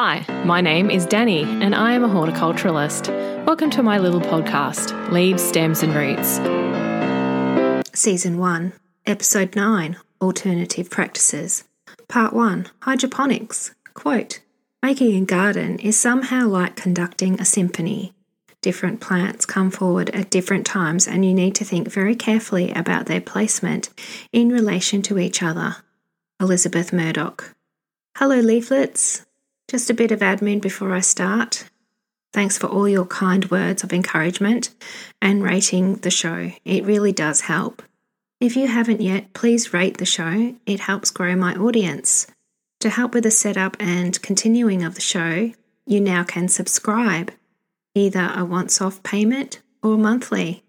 Hi, my name is Danny, and I am a horticulturalist. Welcome to my little podcast, Leaves, Stems and Roots. Season 1, Episode 9 Alternative Practices. Part 1 Hydroponics. Quote Making a garden is somehow like conducting a symphony. Different plants come forward at different times, and you need to think very carefully about their placement in relation to each other. Elisabeth Murdoch. Hello, leaflets. Just a bit of admin before I start. Thanks for all your kind words of encouragement and rating the show. It really does help. If you haven't yet, please rate the show. It helps grow my audience. To help with the setup and continuing of the show, you now can subscribe, either a once off payment or monthly,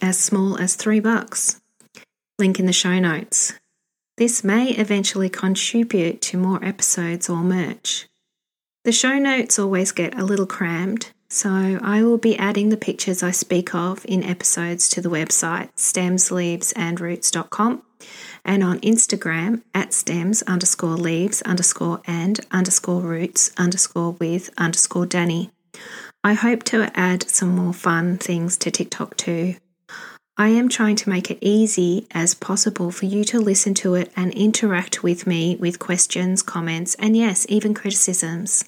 as small as three bucks. Link in the show notes. This may eventually contribute to more episodes or merch. The show notes always get a little crammed, so I will be adding the pictures I speak of in episodes to the website stemsleavesandroots.com and on Instagram at stems underscore leaves underscore and underscore roots underscore with underscore Danny. I hope to add some more fun things to TikTok too. I am trying to make it easy as possible for you to listen to it and interact with me with questions, comments, and yes, even criticisms.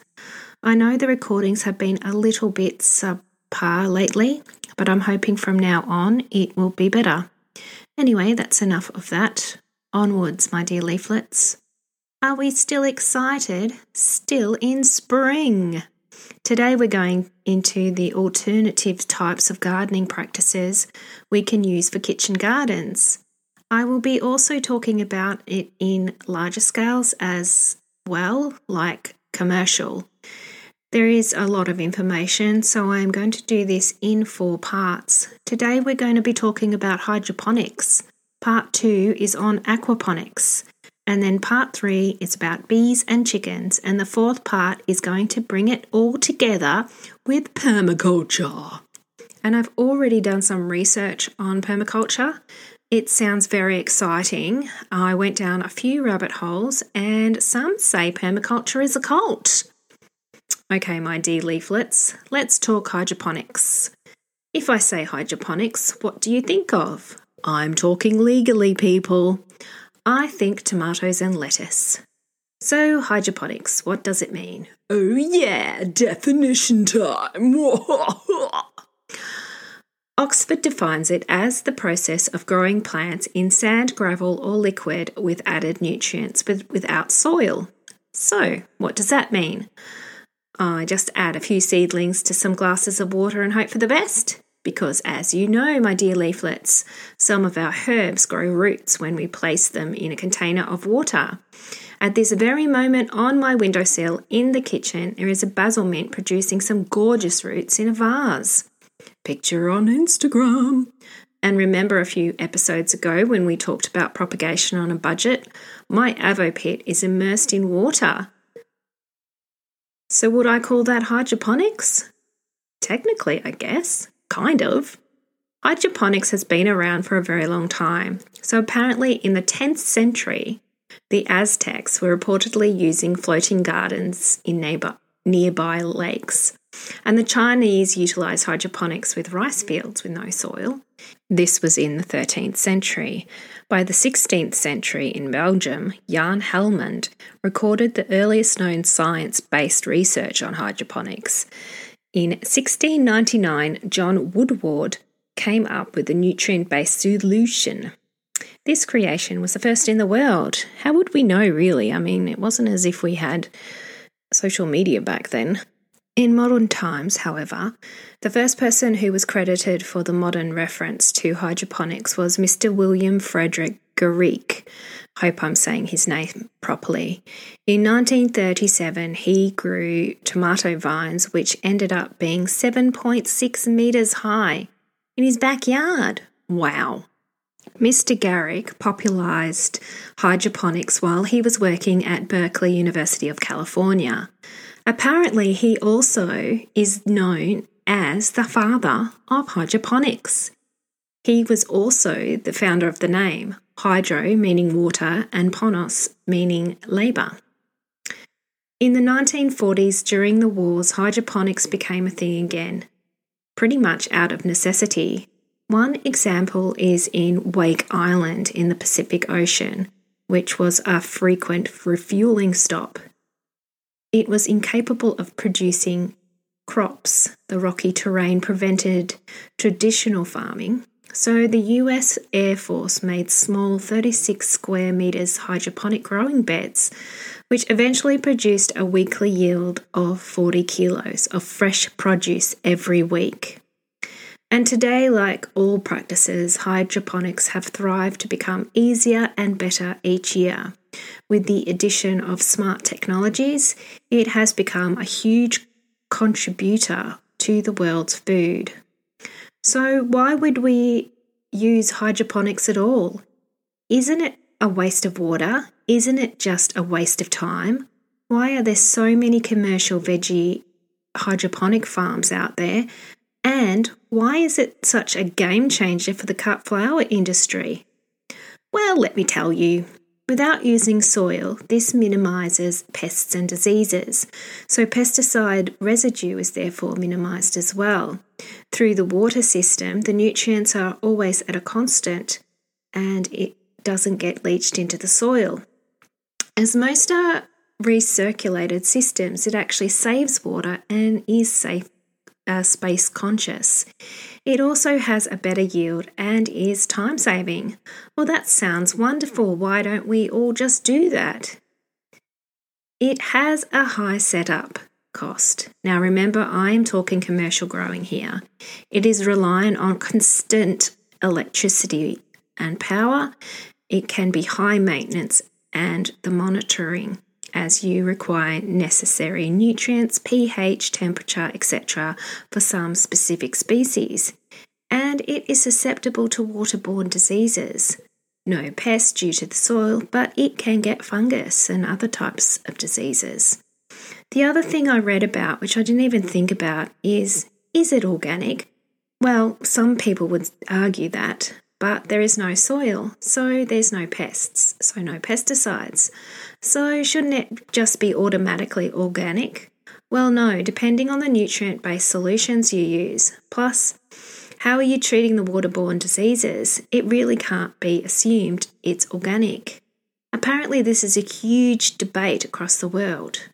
I know the recordings have been a little bit subpar lately, but I'm hoping from now on it will be better. Anyway, that's enough of that. Onwards, my dear leaflets. Are we still excited? Still in spring! Today, we're going into the alternative types of gardening practices we can use for kitchen gardens. I will be also talking about it in larger scales as well, like commercial. There is a lot of information, so I am going to do this in four parts. Today, we're going to be talking about hydroponics. Part two is on aquaponics. And then part three is about bees and chickens. And the fourth part is going to bring it all together with permaculture. And I've already done some research on permaculture. It sounds very exciting. I went down a few rabbit holes, and some say permaculture is a cult. Okay, my dear leaflets, let's talk hydroponics. If I say hydroponics, what do you think of? I'm talking legally, people. I think tomatoes and lettuce. So, hydroponics, what does it mean? Oh, yeah, definition time. Oxford defines it as the process of growing plants in sand, gravel, or liquid with added nutrients with, without soil. So, what does that mean? I just add a few seedlings to some glasses of water and hope for the best? Because, as you know, my dear leaflets, some of our herbs grow roots when we place them in a container of water. At this very moment on my windowsill in the kitchen, there is a basil mint producing some gorgeous roots in a vase. Picture on Instagram. And remember a few episodes ago when we talked about propagation on a budget? My avo pit is immersed in water. So, would I call that hydroponics? Technically, I guess. Kind of. Hydroponics has been around for a very long time. So, apparently, in the 10th century, the Aztecs were reportedly using floating gardens in neighbor, nearby lakes. And the Chinese utilised hydroponics with rice fields with no soil. This was in the 13th century. By the 16th century in Belgium, Jan Helmont recorded the earliest known science based research on hydroponics. In 1699, John Woodward came up with a nutrient based solution. This creation was the first in the world. How would we know, really? I mean, it wasn't as if we had social media back then. In modern times, however, the first person who was credited for the modern reference to hydroponics was Mr. William Frederick Garrick, Hope I'm saying his name properly. In 1937, he grew tomato vines, which ended up being 7.6 metres high in his backyard. Wow. Mr. Garrick popularised hydroponics while he was working at Berkeley University of California. Apparently, he also is known as the father of hydroponics. He was also the founder of the name, hydro meaning water and ponos meaning labour. In the 1940s, during the wars, hydroponics became a thing again, pretty much out of necessity. One example is in Wake Island in the Pacific Ocean, which was a frequent refueling stop. It was incapable of producing crops. The rocky terrain prevented traditional farming, so the US Air Force made small 36 square meters hydroponic growing beds, which eventually produced a weekly yield of 40 kilos of fresh produce every week. And today, like all practices, hydroponics have thrived to become easier and better each year. With the addition of smart technologies, it has become a huge contributor to the world's food. So, why would we use hydroponics at all? Isn't it a waste of water? Isn't it just a waste of time? Why are there so many commercial veggie hydroponic farms out there and why is it such a game changer for the cut flower industry? Well, let me tell you. Without using soil, this minimises pests and diseases, so pesticide residue is therefore minimised as well. Through the water system, the nutrients are always at a constant and it doesn't get leached into the soil. As most are recirculated systems, it actually saves water and is safe uh, space conscious. It also has a better yield and is time saving. Well, that sounds wonderful. Why don't we all just do that? It has a high setup cost. Now, remember, I am talking commercial growing here. It is reliant on constant electricity and power. It can be high maintenance and the monitoring as you require necessary nutrients, pH, temperature, etc. for some specific species. And it is susceptible to waterborne diseases. No pests due to the soil, but it can get fungus and other types of diseases. The other thing I read about, which I didn't even think about, is is it organic? Well, some people would argue that, but there is no soil, so there's no pests, so no pesticides. So, shouldn't it just be automatically organic? Well, no, depending on the nutrient based solutions you use. Plus, how are you treating the waterborne diseases? It really can't be assumed it's organic. Apparently, this is a huge debate across the world.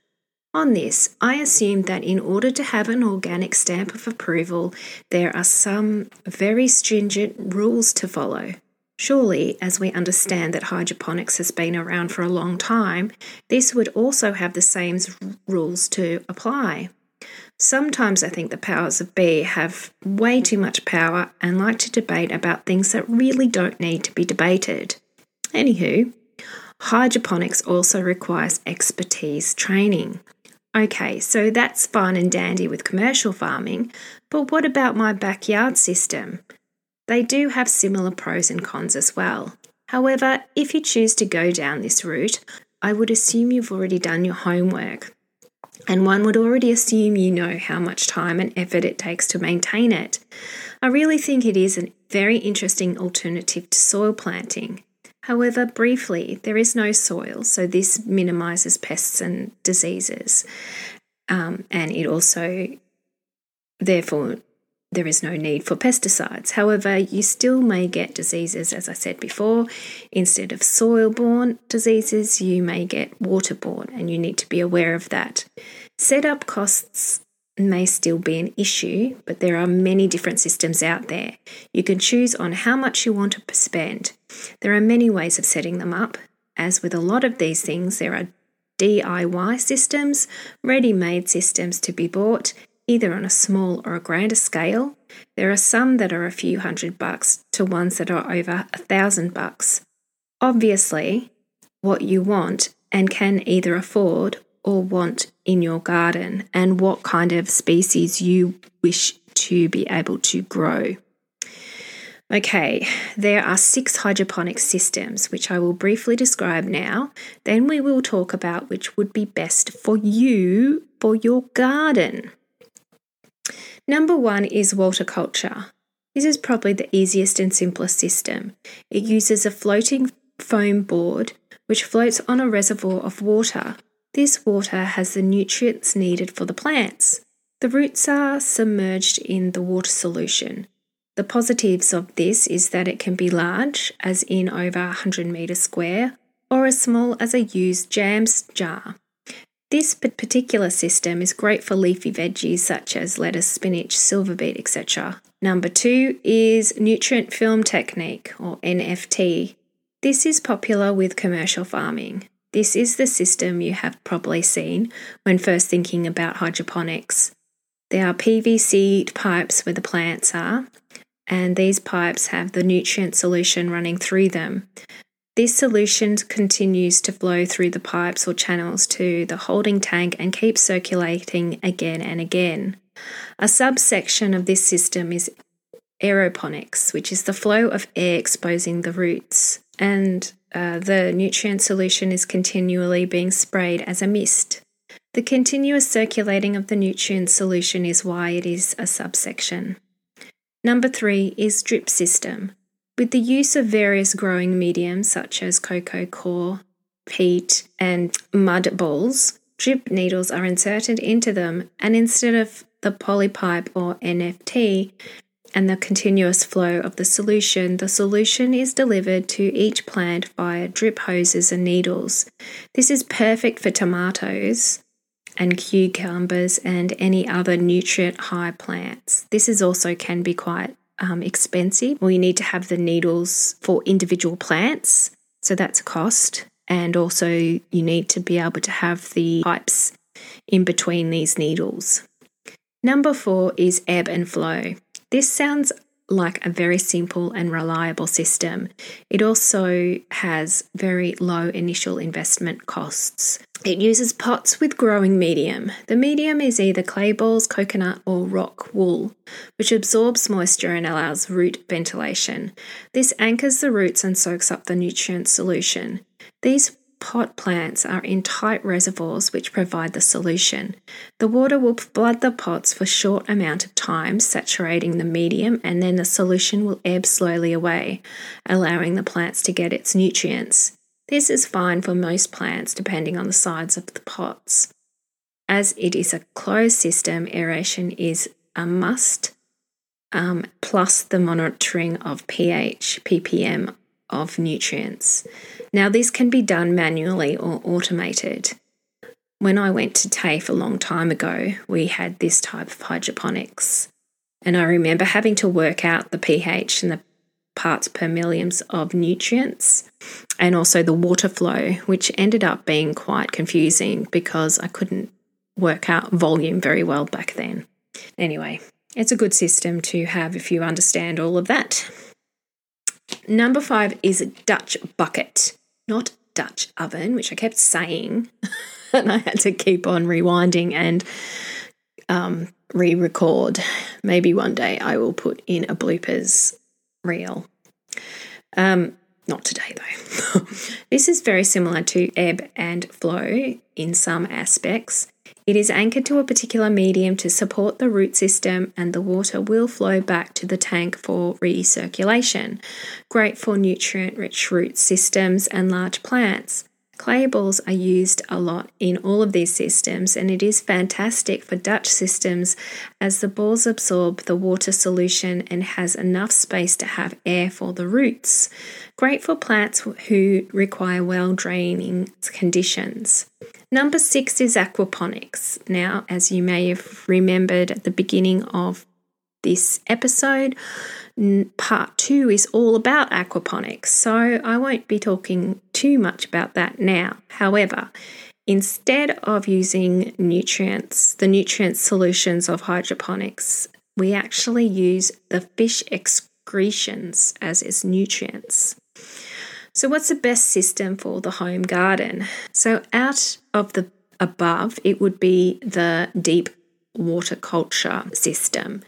On this, I assume that in order to have an organic stamp of approval, there are some very stringent rules to follow. Surely, as we understand that hydroponics has been around for a long time, this would also have the same rules to apply. Sometimes I think the powers of be have way too much power and like to debate about things that really don't need to be debated. Anywho, hydroponics also requires expertise training. Okay, so that's fine and dandy with commercial farming, but what about my backyard system? They do have similar pros and cons as well. However, if you choose to go down this route, I would assume you've already done your homework. And one would already assume you know how much time and effort it takes to maintain it. I really think it is a very interesting alternative to soil planting. However, briefly, there is no soil, so this minimises pests and diseases. Um, and it also, therefore, there is no need for pesticides. However, you still may get diseases, as I said before. Instead of soil borne diseases, you may get waterborne, and you need to be aware of that. Setup costs may still be an issue, but there are many different systems out there. You can choose on how much you want to spend. There are many ways of setting them up. As with a lot of these things, there are DIY systems, ready made systems to be bought, either on a small or a grander scale. There are some that are a few hundred bucks to ones that are over a thousand bucks. Obviously, what you want and can either afford or want in your garden and what kind of species you wish to be able to grow. Okay, there are six hydroponic systems, which I will briefly describe now. Then we will talk about which would be best for you for your garden. Number one is Waterculture. This is probably the easiest and simplest system. It uses a floating foam board which floats on a reservoir of water This water has the nutrients needed for the plants. The roots are submerged in the water solution. The positives of this is that it can be large, as in over 100 metres square, or as small as a used jams jar. This particular system is great for leafy veggies such as lettuce, spinach, silver beet, etc. Number two is nutrient film technique or NFT. This is popular with commercial farming. This is the system you have probably seen when first thinking about hydroponics. There are PVC pipes where the plants are, and these pipes have the nutrient solution running through them. This solution continues to flow through the pipes or channels to the holding tank and keeps circulating again and again. A subsection of this system is aeroponics, which is the flow of air exposing the roots, and uh, the nutrient solution is continually being sprayed as a mist. The continuous circulating of the nutrient solution is why it is a subsection. Number three is drip system. With the use of various growing mediums such as cocoa coir, peat, and mud balls, drip needles are inserted into them, and instead of the polypipe or NFT and the continuous flow of the solution, the solution is delivered to each plant via drip hoses and needles. This is perfect for tomatoes and cucumbers and any other nutrient high plants. This is also can be quite um, expensive. Well, you need to have the needles for individual plants, so that's a cost. And also, you need to be able to have the pipes in between these needles. Number four is ebb and flow. This sounds like a very simple and reliable system. It also has very low initial investment costs. It uses pots with growing medium. The medium is either clay balls, coconut, or rock wool, which absorbs moisture and allows root ventilation. This anchors the roots and soaks up the nutrient solution. These pot plants are in tight reservoirs which provide the solution. The water will flood the pots for short amount of time, saturating the medium, and then the solution will ebb slowly away, allowing the plants to get its nutrients. This is fine for most plants depending on the size of the pots. As it is a closed system, aeration is a must, um, plus the monitoring of pH, ppm of nutrients. Now, this can be done manually or automated. When I went to TAFE a long time ago, we had this type of hydroponics. And I remember having to work out the pH and the parts per millions of nutrients and also the water flow, which ended up being quite confusing because I couldn't work out volume very well back then. Anyway, it's a good system to have if you understand all of that. Number five is a Dutch bucket, not Dutch oven, which I kept saying, and I had to keep on rewinding and um, re record. Maybe one day I will put in a bloopers reel. Um, not today, though. this is very similar to ebb and flow in some aspects. It is anchored to a particular medium to support the root system, and the water will flow back to the tank for recirculation. Great for nutrient rich root systems and large plants. Clay balls are used a lot in all of these systems, and it is fantastic for Dutch systems as the balls absorb the water solution and has enough space to have air for the roots. Great for plants who require well draining conditions. Number six is aquaponics. Now, as you may have remembered at the beginning of this episode, part two is all about aquaponics, so I won't be talking too much about that now. However, instead of using nutrients, the nutrient solutions of hydroponics, we actually use the fish excretions as its nutrients. So, what's the best system for the home garden? So, out of the above, it would be the deep water culture system.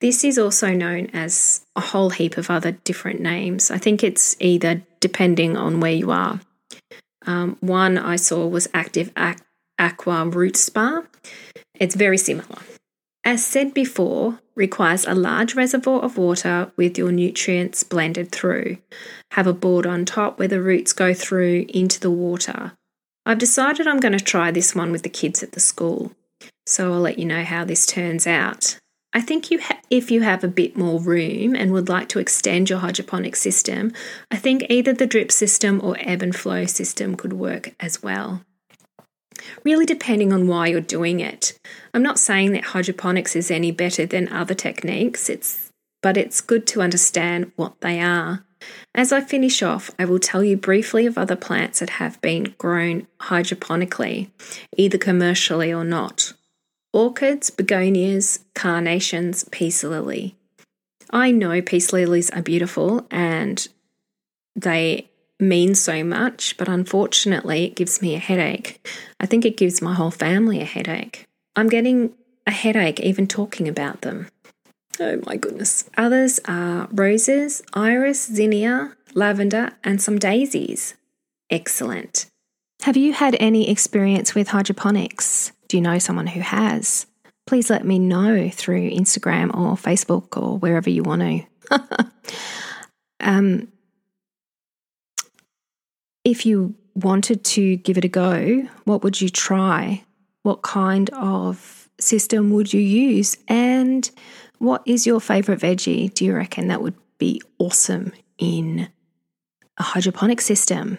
This is also known as a whole heap of other different names. I think it's either depending on where you are. Um, one I saw was Active Aqua Root Spa. It's very similar. As said before, requires a large reservoir of water with your nutrients blended through. Have a board on top where the roots go through into the water. I've decided I'm going to try this one with the kids at the school, so I'll let you know how this turns out. I think you ha- if you have a bit more room and would like to extend your hydroponic system, I think either the drip system or ebb and flow system could work as well. Really depending on why you're doing it. I'm not saying that hydroponics is any better than other techniques, it's but it's good to understand what they are. As I finish off, I will tell you briefly of other plants that have been grown hydroponically, either commercially or not orchids, begonias, carnations, peace lily. I know peace lilies are beautiful and they mean so much, but unfortunately, it gives me a headache. I think it gives my whole family a headache. I'm getting a headache even talking about them. Oh my goodness. Others are roses, iris, zinnia, lavender, and some daisies. Excellent. Have you had any experience with hydroponics? Do you know someone who has? Please let me know through Instagram or Facebook or wherever you want to. um, if you wanted to give it a go, what would you try? What kind of system would you use? And what is your favorite veggie? Do you reckon that would be awesome in a hydroponic system?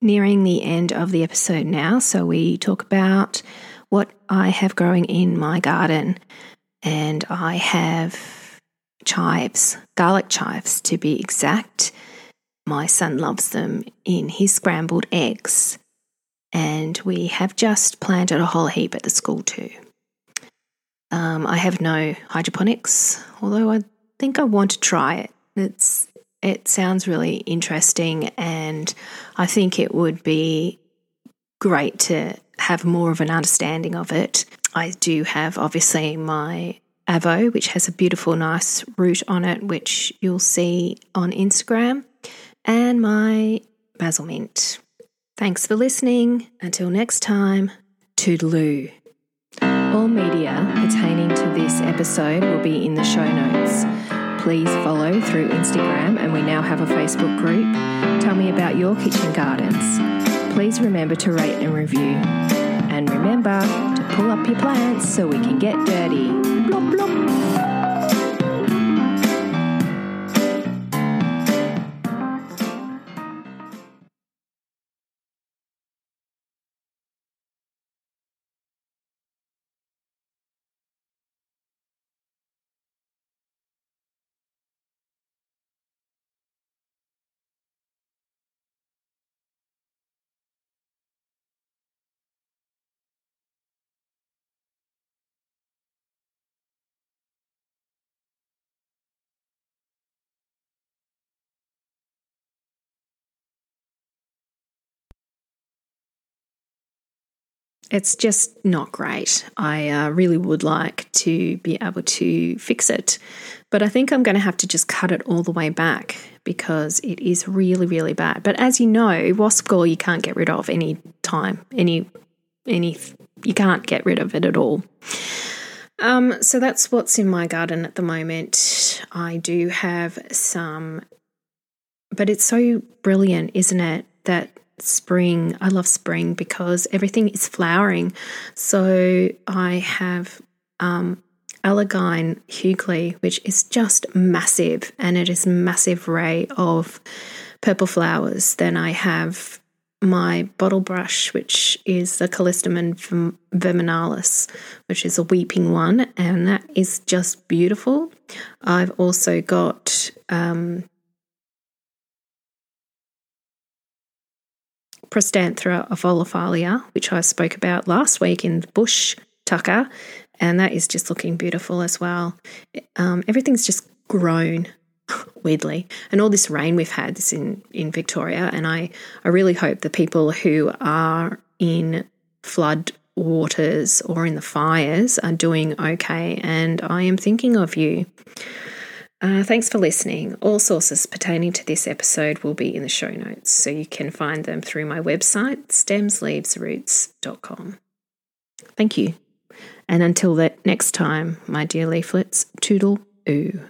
Nearing the end of the episode now, so we talk about what I have growing in my garden. And I have chives, garlic chives to be exact. My son loves them in his scrambled eggs. And we have just planted a whole heap at the school too. Um, I have no hydroponics, although I think I want to try it. It's it sounds really interesting, and I think it would be great to have more of an understanding of it. I do have obviously my Avo, which has a beautiful, nice root on it, which you'll see on Instagram and my basil mint. Thanks for listening. Until next time, toodaloo. All media pertaining to this episode will be in the show notes. Please follow through Instagram, and we now have a Facebook group. Tell me about your kitchen gardens. Please remember to rate and review. And remember to pull up your plants so we can get dirty. Blop, blop. It's just not great. I uh, really would like to be able to fix it, but I think I'm going to have to just cut it all the way back because it is really, really bad. But as you know, wasp gall you can't get rid of any time, any, any, you can't get rid of it at all. Um, so that's what's in my garden at the moment. I do have some, but it's so brilliant, isn't it? That spring. I love spring because everything is flowering. So I have um, Alogyne huegelii, which is just massive, and it is massive ray of purple flowers. Then I have my bottle brush, which is the Callistemon viminalis, which is a weeping one, and that is just beautiful. I've also got um, Prostanthera ovalifolia, which I spoke about last week in bush tucker, and that is just looking beautiful as well. Um, everything's just grown weirdly, and all this rain we've had this in in Victoria, and I I really hope the people who are in flood waters or in the fires are doing okay, and I am thinking of you. Uh, thanks for listening. All sources pertaining to this episode will be in the show notes, so you can find them through my website, stemsleavesroots.com. Thank you. And until next time, my dear leaflets, toodle oo.